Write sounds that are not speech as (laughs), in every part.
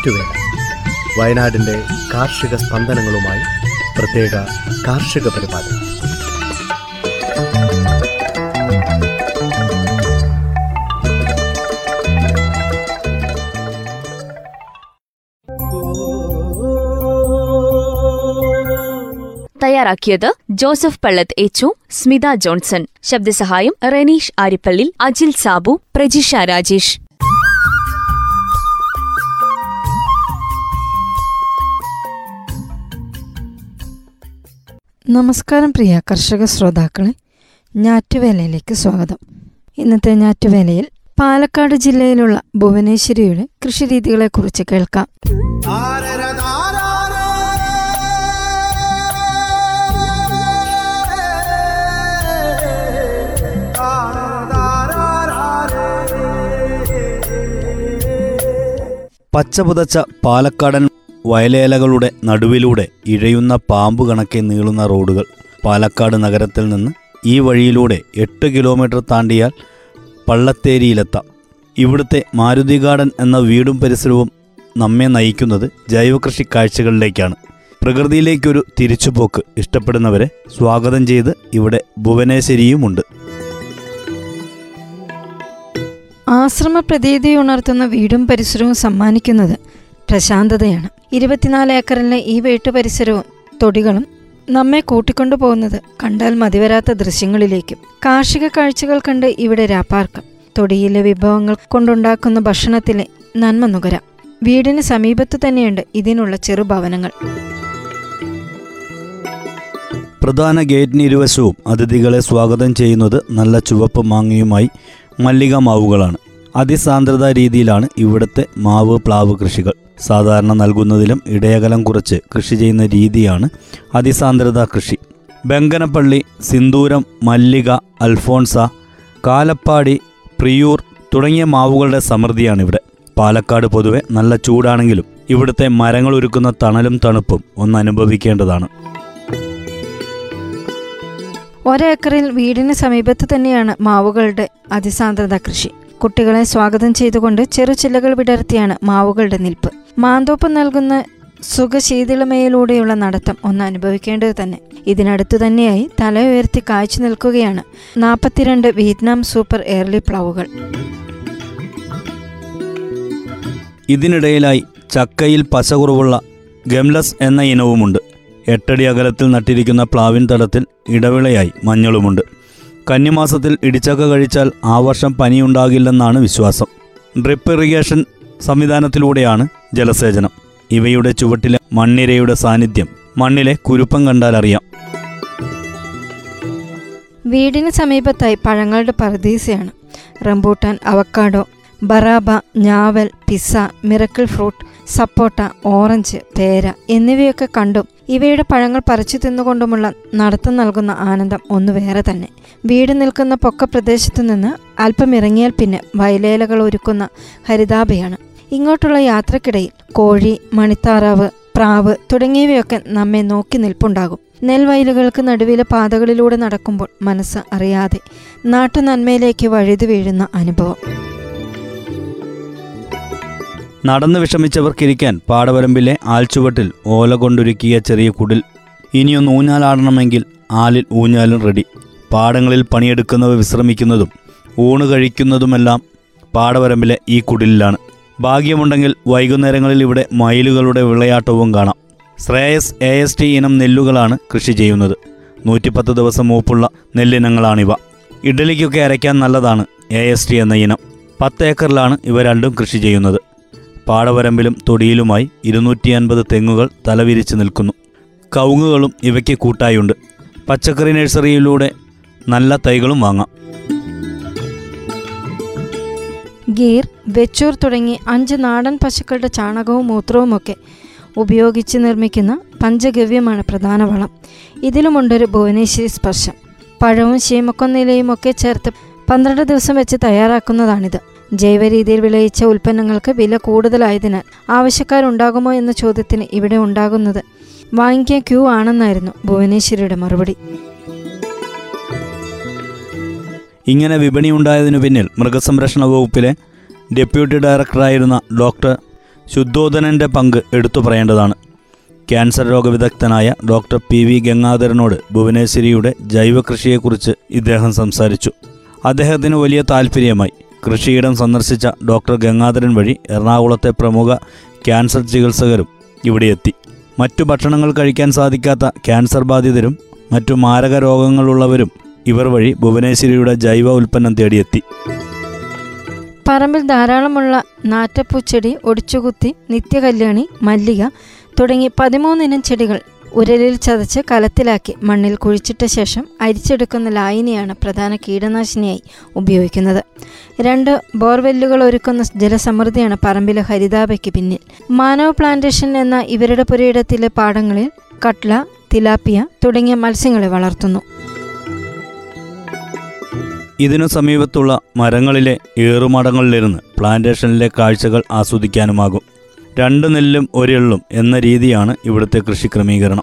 ഞാറ്റുവേല വയനാടിന്റെ കാർഷിക സ്പന്ദനങ്ങളുമായി പ്രത്യേക കാർഷിക പരിപാടി. തയ്യാറാക്കിയത് ജോസഫ് പള്ളത്ത് എച്ചു സ്മിത ജോൺസൺ. ശബ്ദസഹായം റെനീഷ് ആരിപ്പള്ളി അജിൽ സാബു പ്രജിഷ രാജേഷ്. നമസ്കാരം പ്രിയ കർഷക ശ്രോതാക്കളെ ഞാറ്റുവേലയിലേക്ക് സ്വാഗതം. ഇന്നത്തെ ഞാറ്റുവേലയിൽ പാലക്കാട് ജില്ലയിലുള്ള ഭുവനേശ്വരിയുടെ കൃഷിരീതികളെക്കുറിച്ച് കേൾക്കാം. പച്ചപുതച്ച പാലക്കാടൻ വയലേലകളുടെ നടുവിലൂടെ ഇഴയുന്ന പാമ്പ് കണക്കെ നീളുന്ന റോഡുകൾ. പാലക്കാട് നഗരത്തിൽ നിന്ന് ഈ വഴിയിലൂടെ എട്ട് കിലോമീറ്റർ താണ്ടിയാൽ പള്ളത്തേരിയിലെത്താം. ഇവിടുത്തെ മാരുതി ഗാർഡൻ എന്ന വീടും പരിസരവും നമ്മെ നയിക്കുന്നത് ജൈവകൃഷി കാഴ്ചകളിലേക്കാണ്. പ്രകൃതിയിലേക്കൊരു തിരിച്ചുപോക്ക് ഇഷ്ടപ്പെടുന്നവരെ സ്വാഗതം ചെയ്ത് ഇവിടെ ഭുവനേശ്വരിയുമുണ്ട്. ആശ്രമ പ്രതീതി ഉണർത്തുന്ന വീടും പരിസരവും സമ്മാനിക്കുന്നത് പ്രശാന്തതയാണ്. ഇരുപത്തിനാല് ഏക്കറിലെ ഈ വീട്ടു പരിസരവും തൊടികളും നമ്മെ കൂട്ടിക്കൊണ്ടു പോകുന്നത് കണ്ടാൽ മതിവരാത്ത ദൃശ്യങ്ങളിലേക്കും. കാർഷിക കാഴ്ചകൾ കണ്ട് ഇവിടെ രാപ്പാർക്കം. തൊടിയിലെ വിഭവങ്ങൾ കൊണ്ടുണ്ടാക്കുന്ന ഭക്ഷണത്തിലെ നന്മ നുകരാം. വീടിന് സമീപത്തു തന്നെയുണ്ട് ഇതിനുള്ള ചെറുഭവനങ്ങൾ പ്രധാന ഗേറ്റിന് ഇരുവശവും അതിഥികളെ സ്വാഗതം ചെയ്യുന്നത് നല്ല ചുവപ്പ് മാങ്ങയുമായി മല്ലിക മാവുകളാണ്. അതിസാന്ദ്രത രീതിയിലാണ് ഇവിടുത്തെ മാവ് പ്ലാവ് കൃഷികൾ. സാധാരണ നൽകുന്നതിലും ഇടയകലം കുറച്ച് കൃഷി ചെയ്യുന്ന രീതിയാണ് അതിസാന്ദ്രത കൃഷി. ബംഗനപ്പള്ളി സിന്ദൂരം മല്ലിക അൽഫോൺസ കാലപ്പാടി പ്രിയൂർ തുടങ്ങിയ മാവുകളുടെ സമൃദ്ധിയാണ് ഇവിടെ പാലക്കാട് പൊതുവെ നല്ല ചൂടാണെങ്കിലും ഇവിടുത്തെ മരങ്ങൾ ഒരുക്കുന്ന തണലും തണുപ്പും ഒന്ന് അനുഭവിക്കേണ്ടതാണ്. ഒരേക്കറിൽ വീടിന് സമീപത്ത് തന്നെയാണ് മാവുകളുടെ അതിസാന്ദ്രത കൃഷി. കുട്ടികളെ സ്വാഗതം ചെയ്തുകൊണ്ട് ചെറുചില്ലകൾ വിടർത്തിയാണ് മാവുകളുടെ നിൽപ്പ്. മാന്തോപ്പ് നൽകുന്ന സുഖശീതളമയിലൂടെയുള്ള നടത്തം ഒന്ന് അനുഭവിക്കേണ്ടത് തന്നെ. ഇതിനടുത്തു തന്നെയായി തല ഉയർത്തി കാഴ്ച നിൽക്കുകയാണ് നാൽപ്പത്തിരണ്ട് വിയറ്റ്നാം സൂപ്പർ എയർലി പ്ലവുകൾ. ഇതിനിടയിലായി ചക്കയിൽ പശകുറവുള്ള ഗംലസ് എന്ന ഇനവുമുണ്ട്. എട്ടടി അകലത്തിൽ നട്ടിരിക്കുന്ന പ്ലാവിൻ തടത്തിൽ ഇടവിളയായി മഞ്ഞളുമുണ്ട്. കന്നിമാസത്തിൽ ഇടിച്ചക്ക കഴിച്ചാൽ ആ വർഷം പനിയുണ്ടാകില്ലെന്നാണ് വിശ്വാസം. ഡ്രിപ്പ് ഇറിഗേഷൻ സംവിധാനത്തിലൂടെയാണ് ജലസേചനം. ഇവയുടെ ചുവട്ടിലെ മണ്ണിരയുടെ സാന്നിധ്യം മണ്ണിലെ കുരുപ്പം കണ്ടാൽ അറിയാം. വീടിന് സമീപത്തായി പഴങ്ങളുടെ പറദീസയാണ് റംബൂട്ടാൻ അവക്കാഡോ ബറാബ ഞാവൽ പിസ്സ മിറക്കിൾ ഫ്രൂട്ട് സപ്പോട്ട ഓറഞ്ച് പേര എന്നിവയൊക്കെ കണ്ടും ഇവയുടെ പഴങ്ങൾ പറിച്ചു തിന്നുകൊണ്ടുമുള്ള നടത്തം നൽകുന്ന ആനന്ദം ഒന്ന് വേറെ തന്നെ. വീട് നിൽക്കുന്ന പൊക്ക പ്രദേശത്തു നിന്ന് അല്പം ഇറങ്ങിയാൽ പിന്നെ വയലേലകൾ ഒരുക്കുന്ന ഹരിതാഭയാണ്. ഇങ്ങോട്ടുള്ള യാത്രക്കിടയിൽ കോഴി മണിത്താറാവ് പ്രാവ് തുടങ്ങിയവയൊക്കെ നമ്മെ നോക്കി നിൽപ്പുണ്ടാകും. നെൽവയലുകൾക്ക് നടുവിലെ പാതകളിലൂടെ നടക്കുമ്പോൾ മനസ്സ് അറിയാതെ നാട്ടുനന്മയിലേക്ക് വഴുതി വീഴുന്ന അനുഭവം. നടന്നു വിഷമിച്ചവർക്കിരിക്കാൻ പാടവരമ്പിലെ ആൽച്ചുവട്ടിൽ ഓല കൊണ്ടൊരുക്കിയ ചെറിയ കുടിൽ. ഇനിയൊന്ന് ഊഞ്ഞാലാടണമെങ്കിൽ ആലിൽ ഊഞ്ഞാലും റെഡി. പാടങ്ങളിൽ പണിയെടുക്കുന്നവർ വിശ്രമിക്കുന്നതും ഊണ് കഴിക്കുന്നതുമെല്ലാം പാടവരമ്പിലെ ഈ കുടിലിലാണ്. ഭാഗ്യമുണ്ടെങ്കിൽ വൈകുന്നേരങ്ങളിൽ ഇവിടെ മയിലുകളുടെ വിളയാട്ടവും കാണാം. ശ്രേയസ് എ എസ് ടി ഇനം നെല്ലുകളാണ് കൃഷി ചെയ്യുന്നത്. നൂറ്റിപ്പത്ത് ദിവസം മൂപ്പുള്ള നെല്ലിനങ്ങളാണിവ. ഇഡലിക്കൊക്കെ അരയ്ക്കാൻ നല്ലതാണ് എ എസ് ടി എന്ന ഇനം. പത്ത് ഏക്കറിലാണ് ഇവ രണ്ടും കൃഷി ചെയ്യുന്നത്. പാടവരമ്പിലും തൊടിയിലുമായി ഇരുന്നൂറ്റി അൻപത് തെങ്ങുകൾ തലവിരിച്ച് നിൽക്കുന്നു. കവുങ്ങുകളും ഇവയ്ക്ക് കൂട്ടായുണ്ട്. പച്ചക്കറി നഴ്സറിയിലൂടെ നല്ല തൈകളും വാങ്ങാം. ഗീർ വെച്ചൂർ തുടങ്ങി അഞ്ച് നാടൻ പശുക്കളുടെ ചാണകവും മൂത്രവുമൊക്കെ ഉപയോഗിച്ച് നിർമ്മിക്കുന്ന പഞ്ചഗവ്യമാണ് പ്രധാന വളം. ഇതിലുമുണ്ടൊരു ഭുവനേശ്വരി സ്പർശം. പഴവും ശീമക്കൊന്നിലയും ഒക്കെ ചേർത്ത് പന്ത്രണ്ട് ദിവസം വെച്ച് തയ്യാറാക്കുന്നതാണിത്. ജൈവ രീതിയിൽ വിളയിച്ച ഉൽപ്പന്നങ്ങൾക്ക് വില കൂടുതലായതിനാൽ ആവശ്യക്കാരുണ്ടാകുമോ എന്ന ചോദ്യത്തിന് ഇവിടെ ഉണ്ടാകുന്നത് വാങ്ങിക്കാൻ ക്യൂ ആണെന്നായിരുന്നു ഭുവനേശ്വരിയുടെ മറുപടി. ഇങ്ങനെ വിപണി ഉണ്ടായതിനു പിന്നിൽ മൃഗസംരക്ഷണ വകുപ്പിലെ ഡെപ്യൂട്ടി ഡയറക്ടറായിരുന്ന ഡോക്ടർ ശുദ്ധോധനന്റെ പങ്ക് എടുത്തു പറയേണ്ടതാണ്. ക്യാൻസർ രോഗവിദഗ്ധനായ ഡോക്ടർ പി വി ഗംഗാധരനോട് ഭുവനേശ്വരിയുടെ ജൈവകൃഷിയെക്കുറിച്ച് ഇദ്ദേഹം സംസാരിച്ചു. അദ്ദേഹത്തിന് വലിയ താല്പര്യമായി കൃഷിയിടം സന്ദർശിച്ച ഡോക്ടർ ഗംഗാധരൻ വഴി എറണാകുളത്തെ പ്രമുഖ ക്യാൻസർ ചികിത്സകരും ഇവിടെ എത്തി. മറ്റു ഭക്ഷണങ്ങൾ കഴിക്കാൻ സാധിക്കാത്ത ക്യാൻസർ ബാധിതരും മറ്റു മാരക രോഗങ്ങളുള്ളവരും ഇവർ വഴി ഭുവനേശ്വരിയുടെ ജൈവ ഉൽപ്പന്നം തേടിയെത്തി. പറമ്പിൽ ധാരാളമുള്ള നാറ്റപ്പൂച്ചെടി ഒടിച്ചുകുത്തി നിത്യകല്യാണി മല്ലിക തുടങ്ങി പതിമൂന്നിനം ചെടികൾ ഉരലിൽ ചതച്ച് കലത്തിലാക്കി മണ്ണിൽ കുഴിച്ചിട്ട ശേഷം അരിച്ചെടുക്കുന്ന ലായനിയാണ് പ്രധാന കീടനാശിനിയായി ഉപയോഗിക്കുന്നത്. രണ്ട് ബോർവെല്ലുകൾ ഒരുക്കുന്ന ജലസമൃദ്ധിയാണ് പറമ്പിലെ ഹരിതാപയ്ക്ക് പിന്നിൽ. മാനവ പ്ലാന്റേഷൻ എന്ന ഇവരുടെ പുരയിടത്തിലെ പാടങ്ങളിൽ കട്ല തിലാപ്പിയ തുടങ്ങിയ മത്സ്യങ്ങളെ വളർത്തുന്നു. ഇതിനു സമീപത്തുള്ള മരങ്ങളിലെ ഏറുമടങ്ങളിലിരുന്ന് പ്ലാന്റേഷനിലെ കാഴ്ചകൾ ആസ്വദിക്കാനുമാകും. രണ്ട് നെല്ലും ഒരെള്ളും എന്ന രീതിയാണ് ഇവിടുത്തെ കൃഷി ക്രമീകരണം.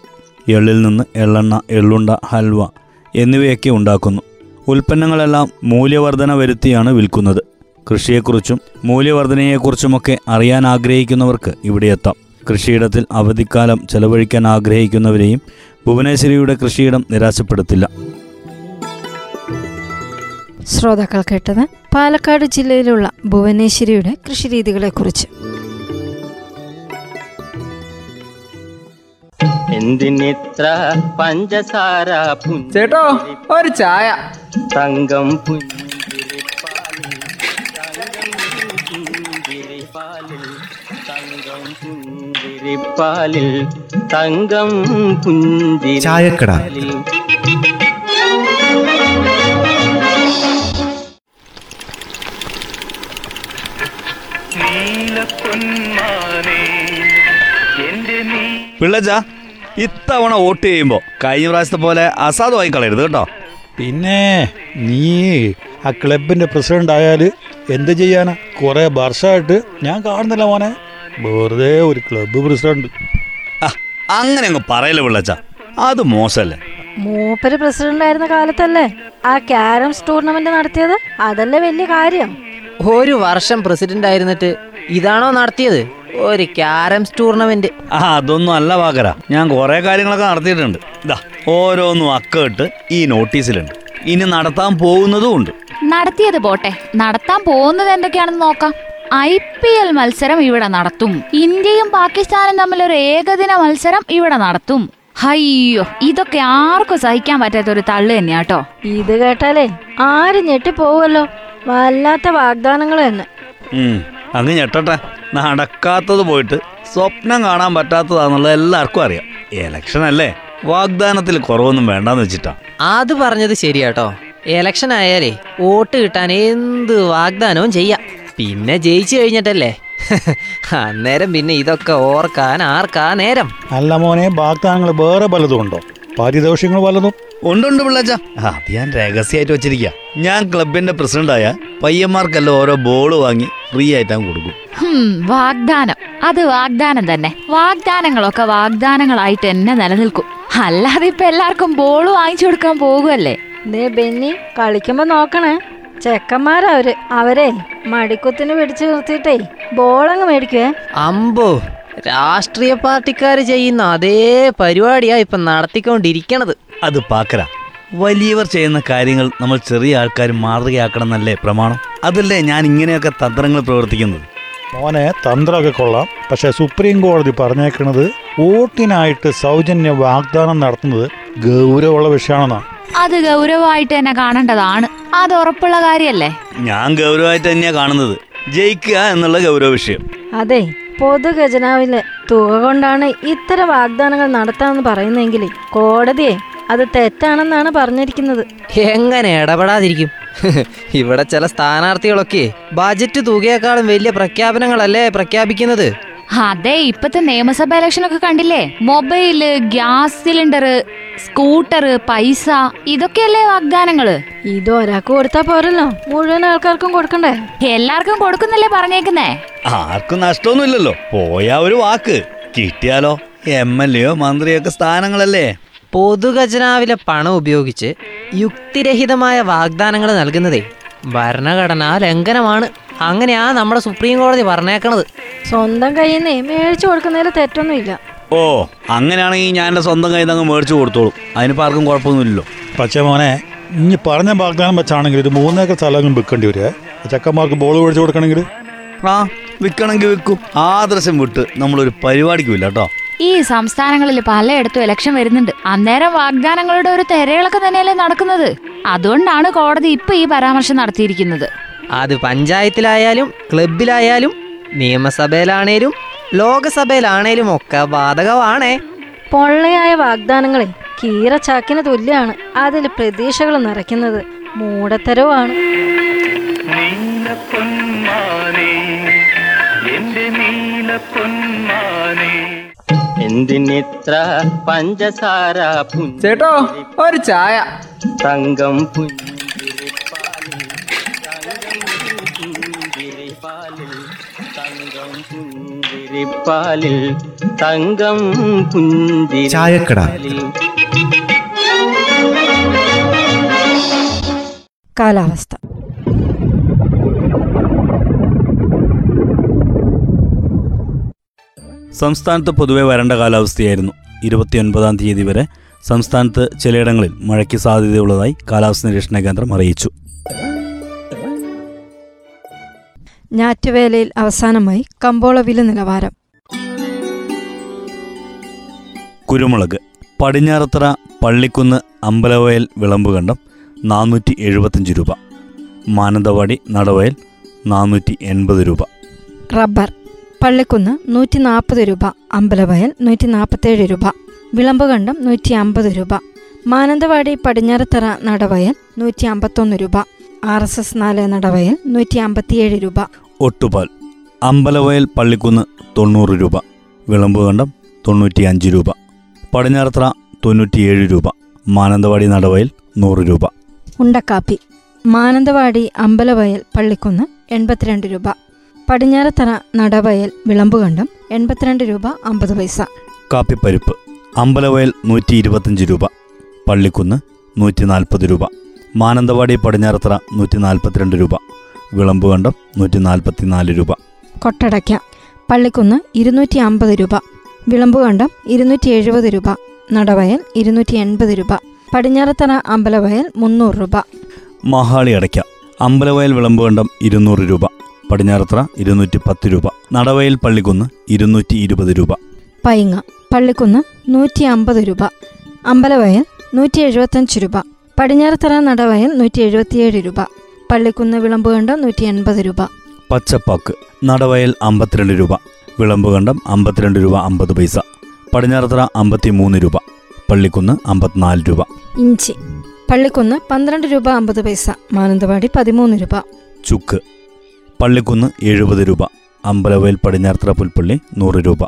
എള്ളിൽ നിന്ന് എള്ളെണ്ണ എള്ളുണ്ട ഹൽവ എന്നിവയൊക്കെ ഉണ്ടാക്കുന്നു. ഉൽപ്പന്നങ്ങളെല്ലാം മൂല്യവർധന വരുത്തിയാണ് വിൽക്കുന്നത്. കൃഷിയെക്കുറിച്ചും മൂല്യവർധനയെക്കുറിച്ചുമൊക്കെ അറിയാൻ ആഗ്രഹിക്കുന്നവർക്ക് ഇവിടെ എത്താം. കൃഷിയിടത്തിൽ അവധിക്കാലം ചെലവഴിക്കാൻ ആഗ്രഹിക്കുന്നവരെയും ഭുവനേശ്വരിയുടെ കൃഷിയിടം നിരാശപ്പെടുത്തില്ല. ശ്രോതാക്കൾ കേട്ടത് പാലക്കാട് ജില്ലയിലുള്ള ഭുവനേശ്വരിയുടെ കൃഷിരീതികളെക്കുറിച്ച്. എന്തിനിത്ര പഞ്ചസാര ചേട്ടോ ഒരു ചായ. തങ്കം പുഞ്ചിരിപ്പാലിൽ തങ്കം പുഞ്ചിരിപ്പാലിൽ തങ്കം പുഞ്ചിരിപ്പാലിൽ പിള്ളച്ച ഇത്തവണ വോട്ട് ചെയ്യുമ്പോൾ കഴിഞ്ഞ പ്രാവശ്യത്തെ പോലെ അസാധുവായി കളയരുത് കേട്ടോ. പിന്നെ നീ ആ ക്ലബിന്റെ പ്രസിഡന്റ് ആയാൽ എന്ത് ചെയ്യാനാ? കുറെ വർഷമായിട്ട് ഞാൻ കാണുന്നില്ല മോനെ. വെറുതെ ഒരു ക്ലബ്ബ് പ്രസിഡന്റ്. അങ്ങനെ അങ്ങ് പറയല്ലേ പിള്ളച്ച അത് മോശമല്ലേ മൂപ്പര് പ്രസിഡന്റ് ആയിരുന്ന കാലത്തല്ലേ ആ ക്യാരംസ് ടൂർണമെന്റ് നടത്തിയത്? അതല്ലേ വലിയ കാര്യം. ഒരു വർഷം പ്രസിഡന്റ് ആയിരുന്നിട്ട് ഇതാണോ നടത്തിയത്? ഒരു ക്യാരംസ് ടൂർണമെന്റ്. ആ അതൊന്നും അല്ല പാകര ഞാൻ കുറെ കാര്യങ്ങളൊക്കെ നടത്തിയിട്ടുണ്ട്. ഇതാ ഓരോന്നും അക്കമിട്ട് ഈ നോട്ടീസിലുണ്ട്. ഇനി നടത്താൻ പോകുന്നതും ഉണ്ട്. നടത്തിയത് പോട്ടെ. നടത്താൻ പോകുന്നത് എന്തൊക്കെയാണെന്ന് നോക്കാം. ഐ പി എൽ മത്സരം ഇവിടെ നടത്തും. ഇന്ത്യയും പാകിസ്ഥാനും തമ്മിൽ ഒരു ഏകദിന മത്സരം ഇവിടെ നടത്തും. അയ്യോ ഇതൊക്കെ ആർക്കും സഹിക്കാൻ പറ്റാത്ത ഒരു തള്ളു തന്നെയാട്ടോ ഇത് കേട്ടാലേ ആര് പോവല്ലോ വല്ലാത്ത വാഗ്ദാനങ്ങൾ തന്നെ. അങ്ങ് ഞെട്ടട്ടെ. നടക്കാത്തത് പോയിട്ട് സ്വപ്നം കാണാൻ പറ്റാത്തതാണെന്നുള്ളത് എല്ലാവർക്കും അറിയാം. എലക്ഷൻ അല്ലേ? വാഗ്ദാനത്തിൽ കുറവൊന്നും വേണ്ടെന്ന് വെച്ചിട്ടാ. അത് പറഞ്ഞത് ശരിയാട്ടോ. എലക്ഷൻ ആയാലേ വോട്ട് കിട്ടാൻ എന്ത് വാഗ്ദാനവും ചെയ്യാം. പിന്നെ ജയിച്ചു കഴിഞ്ഞിട്ടല്ലേ? (laughs) അന്നേരം പിന്നെ ഇതൊക്കെ ഓർക്കാൻ ആർക്കാ നേരം? അല്ല മോനെ വാഗ്ദാനങ്ങൾ വേറെ പലതും ഉണ്ടോ? പാരിതോഷികങ്ങൾ വല്ലതും ഉണ്ടുണ്ട് പിള്ളച്ച. അത് ഞാൻ രഹസ്യമായിട്ട് വെച്ചിരിക്കുക ഞാൻ ക്ലബിന്റെ പ്രസിഡന്റായ പയ്യന്മാർക്കെല്ലാം ഓരോ ബോൾ വാങ്ങി ഫ്രീ ആയിട്ട് കൊടുക്കും. ഹും, വാഗ്ദാനം. അത് വാഗ്ദാനം തന്നെ. വാഗ്ദാനങ്ങളൊക്കെ വാഗ്ദാനങ്ങളായിട്ട് എന്നെ നിലനിൽക്കും. അല്ലാതെ ഇപ്പൊ എല്ലാവർക്കും ബോൾ വാങ്ങിച്ചു കൊടുക്കാൻ പോകുമല്ലേ നീ ബെന്നി കളിക്കുമ്പോ നോക്കണേ. ചെക്കന്മാരവര് അവരെ മടിക്കുത്തിന് പിടിച്ചു നിർത്തിയിട്ടേ ബോളങ്ങ് മേടിക്കുവേ. അമ്പോ രാഷ്ട്രീയ പാർട്ടിക്കാർ ചെയ്യുന്ന അതേ പരിപാടിയാ ഇപ്പൊ നടത്തിക്കൊണ്ടിരിക്കണത്. അത് പാക്കര. വലിയവർ ചെയ്യുന്ന കാര്യങ്ങൾ നമ്മൾ ചെറിയ ആൾക്കാർ മാതൃകയാക്കണം എന്നല്ലേ പ്രമാണം? അതല്ലേ ഞാൻ ഇങ്ങനെയൊക്കെ തന്ത്രങ്ങൾ പ്രവർത്തിക്കുന്നത്? മോനെ തന്ത്രമൊക്കെ കൊള്ളാം. പക്ഷെ സുപ്രീം കോടതി പറഞ്ഞേക്കണത് വോട്ടിനായിട്ട് സൗജന്യ വാഗ്ദാനം നടത്തുന്നത് ഗൗരവമുള്ള വിഷയമാണെന്നാണ് അത് ഗൗരവമായിട്ട് തന്നെ കാണേണ്ടതാണ്. അത് ഉറപ്പുള്ള കാര്യല്ലേ? ഞാൻ ഗൗരവമായിട്ട് തന്നെയാ കാണുന്നത്. ജയിക്കുക എന്നുള്ള ഗൗരവ വിഷയം. അതെ പൊതു ഖജനാവിലെ തുക കൊണ്ടാണ് ഇത്തരം വാഗ്ദാനങ്ങൾ നടത്താമെന്ന് പറയുന്നെങ്കിൽ കോടതിയെ അത് തെറ്റാണെന്നാണ് പറഞ്ഞിരിക്കുന്നത്. എങ്ങനെ ഇടപെടാതിരിക്കും? (laughs) ഇവിടെ ചില സ്ഥാനാർത്ഥികളൊക്കെ ബജറ്റ് തുകയെക്കാളും വലിയ പ്രഖ്യാപനങ്ങളല്ലേ പ്രഖ്യാപിക്കുന്നത്? അതെ ഇപ്പത്തെ നിയമസഭ ഇലക്ഷൻ ഒക്കെ കണ്ടില്ലേ? മൊബൈൽ ഗ്യാസ് സിലിണ്ടർ സ്കൂട്ടർ പൈസ ഇതൊക്കെയല്ലേ വാഗ്ദാനങ്ങൾ? ഇത് ഒരാൾക്ക് കൊടുത്താ പോരല്ലോ. മുഴുവൻ ആൾക്കാർക്കും കൊടുക്കണ്ടേ? എല്ലാവർക്കും കൊടുക്കുന്നല്ലേ പറഞ്ഞേക്കുന്നേ? ആർക്കും നഷ്ടമൊന്നുമില്ലല്ലോ. പോയ ഒരു വാക്ക്. കിട്ടിയാലോ? എം എൽ എയോ മന്ത്രിയൊക്കെ സ്ഥാനങ്ങളല്ലേ? പൊതുഖജനാവിലെ പണം ഉപയോഗിച്ച് യുക്തിരഹിതമായ വാഗ്ദാനങ്ങൾ നൽകുന്നതേ ഭരണഘടനാ ലംഘനമാണ്. അങ്ങനെയാ നമ്മുടെ സുപ്രീം കോടതി പറഞ്ഞേക്കണത്. സ്വന്തം കൈ നിന്ന് മേടിച്ചു കൊടുക്കുന്നതിൽ തെറ്റൊന്നുമില്ല. ഓ അങ്ങനെയാണെങ്കിൽ ഞാൻ എന്റെ സ്വന്തം കൈ നിന്ന് അങ്ങ് മേടിച്ചു കൊടുത്തോളും. അതിനിപ്പോൾ ആർക്കും കുഴപ്പമൊന്നുമില്ലല്ലോ. പക്ഷേ മോനെ ഇനി പറഞ്ഞ വാഗ്ദാനം വെച്ചാണെങ്കിൽ ഒരു മൂന്നേക്കർ സ്ഥലം വിൽക്കേണ്ടി വരിക. ചെക്കന്മാർക്ക് ബോൾ മേടിച്ചു കൊടുക്കണമെങ്കിൽ? ആ വിൽക്കണമെങ്കിൽ വിൽക്കും. ആദർശം വിട്ട് നമ്മളൊരു പരിപാടിക്കും ഇല്ല കേട്ടോ. ഈ സംസ്ഥാനങ്ങളിൽ പലയിടത്തും ഇലക്ഷൻ വരുന്നുണ്ട്. അന്നേരം വാഗ്ദാനങ്ങളുടെ ഒരു തെരയിളൊക്കെ തന്നെയല്ലേ നടക്കുന്നത്? അതുകൊണ്ടാണ് കോടതി ഇപ്പൊ ഈ പരാമർശം നടത്തിയിരിക്കുന്നത്. അത് പഞ്ചായത്തിലായാലും ക്ലബിലായാലും നിയമസഭയിലാണേലും ലോകസഭയിലാണേലും ഒക്കെ ബാധകമാണേ പൊള്ളയായ വാഗ്ദാനങ്ങളെ കീറച്ചാക്കിന് തുല്യാണ് അതിൽ പ്രതീക്ഷകൾ നിറയ്ക്കുന്നത് മൂടത്തരവുമാണ് എന്തിനിത്ര പഞ്ചസാര ചേട്ടോ ഒരു ചായ. തങ്കം പുഞ്ചിരിപ്പാലിൽ തങ്കം പുഞ്ചിരിപ്പാലിൽ തങ്കം പുഞ്ചിരി തങ്കം ചായക്കട. കാലാവസ്ഥ. സംസ്ഥാനത്ത് പൊതുവെ വരണ്ട കാലാവസ്ഥയായിരുന്നു. ഇരുപത്തിയൊൻപതാം തീയതി വരെ സംസ്ഥാനത്ത് ചിലയിടങ്ങളിൽ മഴയ്ക്ക് സാധ്യതയുള്ളതായി കാലാവസ്ഥാ നിരീക്ഷണ കേന്ദ്രം അറിയിച്ചു. ഞാറ്റുവേലയിൽ അവസാനമായി കമ്പോള വില നിലവാരം. കുരുമുളക് പടിഞ്ഞാറത്തറ പള്ളിക്കുന്ന് അമ്പലവയൽ വിളമ്പുകണ്ടം നാനൂറ്റി എഴുപത്തഞ്ച് രൂപ. മാനന്തവാടി നടവയൽ നാനൂറ്റി എൺപത് രൂപ. റബ്ബർ പള്ളിക്കുന്ന് നൂറ്റി നാൽപ്പത് രൂപ അമ്പലവയൽ നൂറ്റി നാൽപ്പത്തേഴ് രൂപ വിളമ്പുകണ്ടം നൂറ്റി അമ്പത് രൂപ മാനന്തവാടി പടിഞ്ഞാറത്തറ നടവയൽ നൂറ്റി അമ്പത്തൊന്ന് രൂപ ആർ എസ് എസ് നാല് നടവയൽ നൂറ്റി അമ്പത്തിയേഴ് രൂപ. ഒട്ടുപാൽ അമ്പലവയൽ പള്ളിക്കുന്ന് തൊണ്ണൂറ് രൂപ വിളമ്പുകണ്ടം തൊണ്ണൂറ്റി അഞ്ച് രൂപ പടിഞ്ഞാറത്ര തൊണ്ണൂറ്റിയേഴ് രൂപ മാനന്തവാടി നടവയൽ നൂറ് രൂപ. ഉണ്ടക്കാപ്പി മാനന്തവാടി അമ്പലവയൽ പള്ളിക്കുന്ന് എൺപത്തിരണ്ട് രൂപ പടിഞ്ഞാറത്തറ നടവയൽ വിളമ്പുകണ്ടം എൺപത്തിരണ്ട് രൂപ അമ്പത് പൈസ. കാപ്പിപ്പരിപ്പ് അമ്പലവയൽ നൂറ്റി ഇരുപത്തഞ്ച് രൂപ പള്ളിക്കുന്ന് നൂറ്റി നാൽപ്പത് രൂപ. മാനന്തവാടി പടിഞ്ഞാറത്തറ നൂറ്റി നാൽപ്പത്തിരണ്ട് രൂപ. വിളമ്പുകണ്ടം നൂറ്റി നാൽപ്പത്തി നാല് രൂപ. കൊട്ടടയ്ക്ക പള്ളിക്കുന്ന് ഇരുന്നൂറ്റി അമ്പത് രൂപ. വിളമ്പുകണ്ടം ഇരുന്നൂറ്റി എഴുപത് രൂപ. നടവയൽ ഇരുന്നൂറ്റി എൺപത് രൂപ. പടിഞ്ഞാറത്തറ അമ്പലവയൽ മുന്നൂറ് രൂപ. മഹാളി അടയ്ക്ക അമ്പലവയൽ വിളമ്പുകണ്ടം ഇരുന്നൂറ് രൂപ. പടിഞ്ഞാറത്തറ ഇരുന്നൂറ്റി പത്ത് രൂപ. നടവയൽ പള്ളിക്കുന്ന് ഇരുന്നൂറ്റി ഇരുപത് രൂപ. പൈങ്ങ പള്ളിക്കുന്ന് നൂറ്റി അമ്പത് രൂപ. അമ്പലവയൽ നൂറ്റി എഴുപത്തഞ്ച് രൂപ. പടിഞ്ഞാറത്തറ നടവയൽ നൂറ്റി എഴുപത്തിയേഴ് രൂപ. പള്ളിക്കുന്ന് വിളമ്പുകണ്ടം നൂറ്റി എൺപത് രൂപ. പച്ചപ്പാക്ക് നടവയൽ അമ്പത്തിരണ്ട് രൂപ. വിളമ്പുകണ്ടം അമ്പത്തിരണ്ട് രൂപ അമ്പത് പൈസ. പടിഞ്ഞാറത്തറ അമ്പത്തി മൂന്ന് രൂപ. പള്ളിക്കുന്ന് അമ്പത്തിനാല് രൂപ. ഇഞ്ചി. പള്ളിക്കുന്ന് പന്ത്രണ്ട് രൂപ അമ്പത് പൈസ. മാനന്തവാടി പതിമൂന്ന് രൂപ. ചുക്ക്. പള്ളിക്കുന്ന് എഴുപത് രൂപ. അമ്പലവയൽ പടിഞ്ഞാറത്തറ പുൽപ്പള്ളി നൂറ് രൂപ.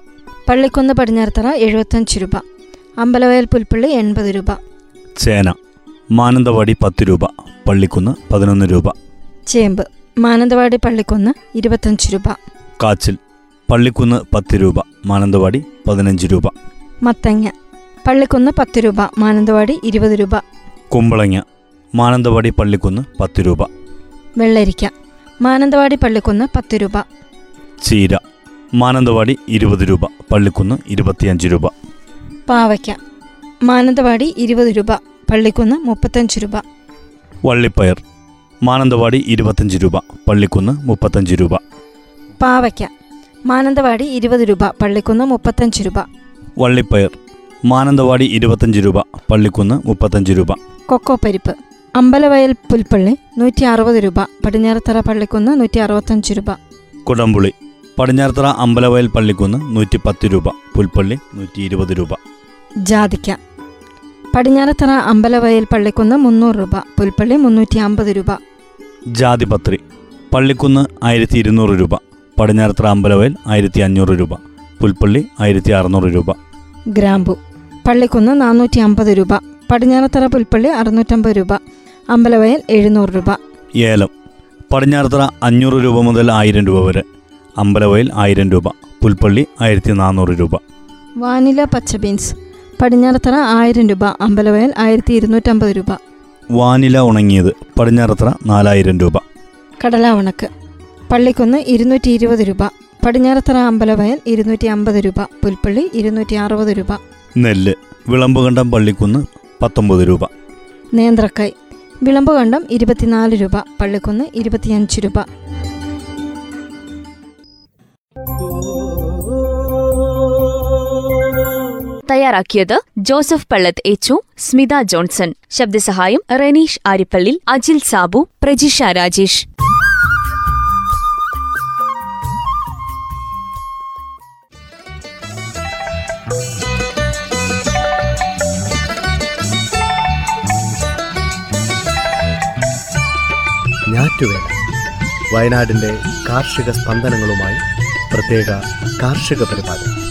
പള്ളിക്കുന്ന് പടിഞ്ഞാറത്തറ എഴുപത്തഞ്ച് രൂപ. അമ്പലവയൽ പുൽപ്പള്ളി എൺപത് രൂപ. ചേന. മാനന്തവാടി പത്ത് രൂപ പള്ളിക്കുന്ന് പതിനൊന്ന് രൂപ. ചേമ്പ് മാനന്തവാടി പള്ളിക്കുന്ന് ഇരുപത്തഞ്ച് രൂപ. കാച്ചിൽ പള്ളിക്കുന്ന് പത്ത് രൂപ മാനന്തവാടി പതിനഞ്ച് രൂപ. മത്തങ്ങ പള്ളിക്കുന്ന് പത്ത് രൂപ മാനന്തവാടി ഇരുപത് രൂപ. കുമ്പളങ്ങ മാനന്തവാടി പള്ളിക്കുന്ന് പത്ത് രൂപ. വെള്ളരിക്ക മാനന്തവാടി പള്ളിക്കുന്ന് പത്ത് രൂപ. ചീര മാനന്തവാടി ഇരുപത് രൂപ പള്ളിക്കുന്ന് ഇരുപത്തിയഞ്ച് രൂപ. പാവയ്ക്ക മാനന്തവാടി ഇരുപത് രൂപ. പള്ളിക്കുന്ന് മുപ്പത്തഞ്ച് രൂപ. വള്ളിപ്പയർ മാനന്തവാടി ഇരുപത്തഞ്ച് രൂപ പള്ളിക്കുന്ന് മുപ്പത്തഞ്ച് രൂപ. പാവയ്ക്ക മാനന്തവാടി ഇരുപത് രൂപ പള്ളിക്കുന്ന് മുപ്പത്തഞ്ച് രൂപ. വള്ളിപ്പയർ മാനന്തവാടി ഇരുപത്തഞ്ച് രൂപ പള്ളിക്കുന്ന് മുപ്പത്തഞ്ച് രൂപ. കൊക്കോ പരിപ്പ് അമ്പലവയൽ പുൽപ്പള്ളി നൂറ്റി അറുപത് രൂപ പടിഞ്ഞാറത്തറ പള്ളിക്കുന്ന് നൂറ്റി അറുപത്തഞ്ച് രൂപ. കുടംപുളി പടിഞ്ഞാറത്തറ അമ്പലവയൽ പള്ളിക്കുന്ന് നൂറ്റി പത്ത് രൂപ പുൽപ്പള്ളി നൂറ്റി ഇരുപത് രൂപ. ജാതിക്ക പടിഞ്ഞാറത്തറ അമ്പലവയൽ പള്ളിക്കുന്ന് മുന്നൂറ് രൂപ പുൽപ്പള്ളി മുന്നൂറ്റി അമ്പത് രൂപ. ജാതിപത്രി പള്ളിക്കുന്ന് ആയിരത്തി ഇരുന്നൂറ് രൂപ പടിഞ്ഞാറത്തറ അമ്പലവയൽ ആയിരത്തി അഞ്ഞൂറ് രൂപ പുൽപ്പള്ളി ആയിരത്തി അറുന്നൂറ് രൂപ. ഗ്രാമ്പു പള്ളിക്കുന്ന് നാനൂറ്റി അമ്പത് രൂപ പടിഞ്ഞാറത്തറ പുൽപ്പള്ളി അറുന്നൂറ്റമ്പത് രൂപ അമ്പലവയൽ എഴുന്നൂറ് രൂപ. ഏലം പടിഞ്ഞാറത്തറ അഞ്ഞൂറ് രൂപ മുതൽ ആയിരം രൂപ വരെ അമ്പലവയൽ ആയിരം രൂപ പുൽപ്പള്ളി ആയിരത്തി നാനൂറ് രൂപ. വാനില പച്ച ബീൻസ് പടിഞ്ഞാറത്തറ ആയിരം രൂപ അമ്പലവയൽ ആയിരത്തി ഇരുന്നൂറ്റമ്പത് രൂപ. വാനില ഉണങ്ങിയത് പടിഞ്ഞാറത്തറ നാലായിരം രൂപ. കടല ഉണക്ക് പള്ളിക്കുന്ന് ഇരുന്നൂറ്റി ഇരുപത് രൂപ പടിഞ്ഞാറത്തറ അമ്പലവയൽ ഇരുന്നൂറ്റി അമ്പത് രൂപ പുൽപ്പള്ളി ഇരുന്നൂറ്റി അറുപത് രൂപ. നെല്ല് വിളമ്പുകണ്ടം പള്ളിക്കുന്ന് പത്തൊമ്പത് രൂപ. നേന്ത്രക്കായ് വിളമ്പുകണ്ടം ഇരുപത്തിനാല് രൂപ പള്ളിക്കുന്ന് ഇരുപത്തിയഞ്ച് രൂപ. തയ്യാറാക്കിയത് ജോസഫ് പള്ളത്ത് എച്ചു സ്മിത ജോൺസൺ. ശബ്ദസഹായം റെനീഷ് ആരിപ്പള്ളി അജിൽ സാബു പ്രജിഷ രാജേഷ്. ഞാറ്റുവേല. വയനാടിന്റെ കാർഷിക സ്പന്ദനങ്ങളുമായി പ്രത്യേക കാർഷിക പരിപാടി.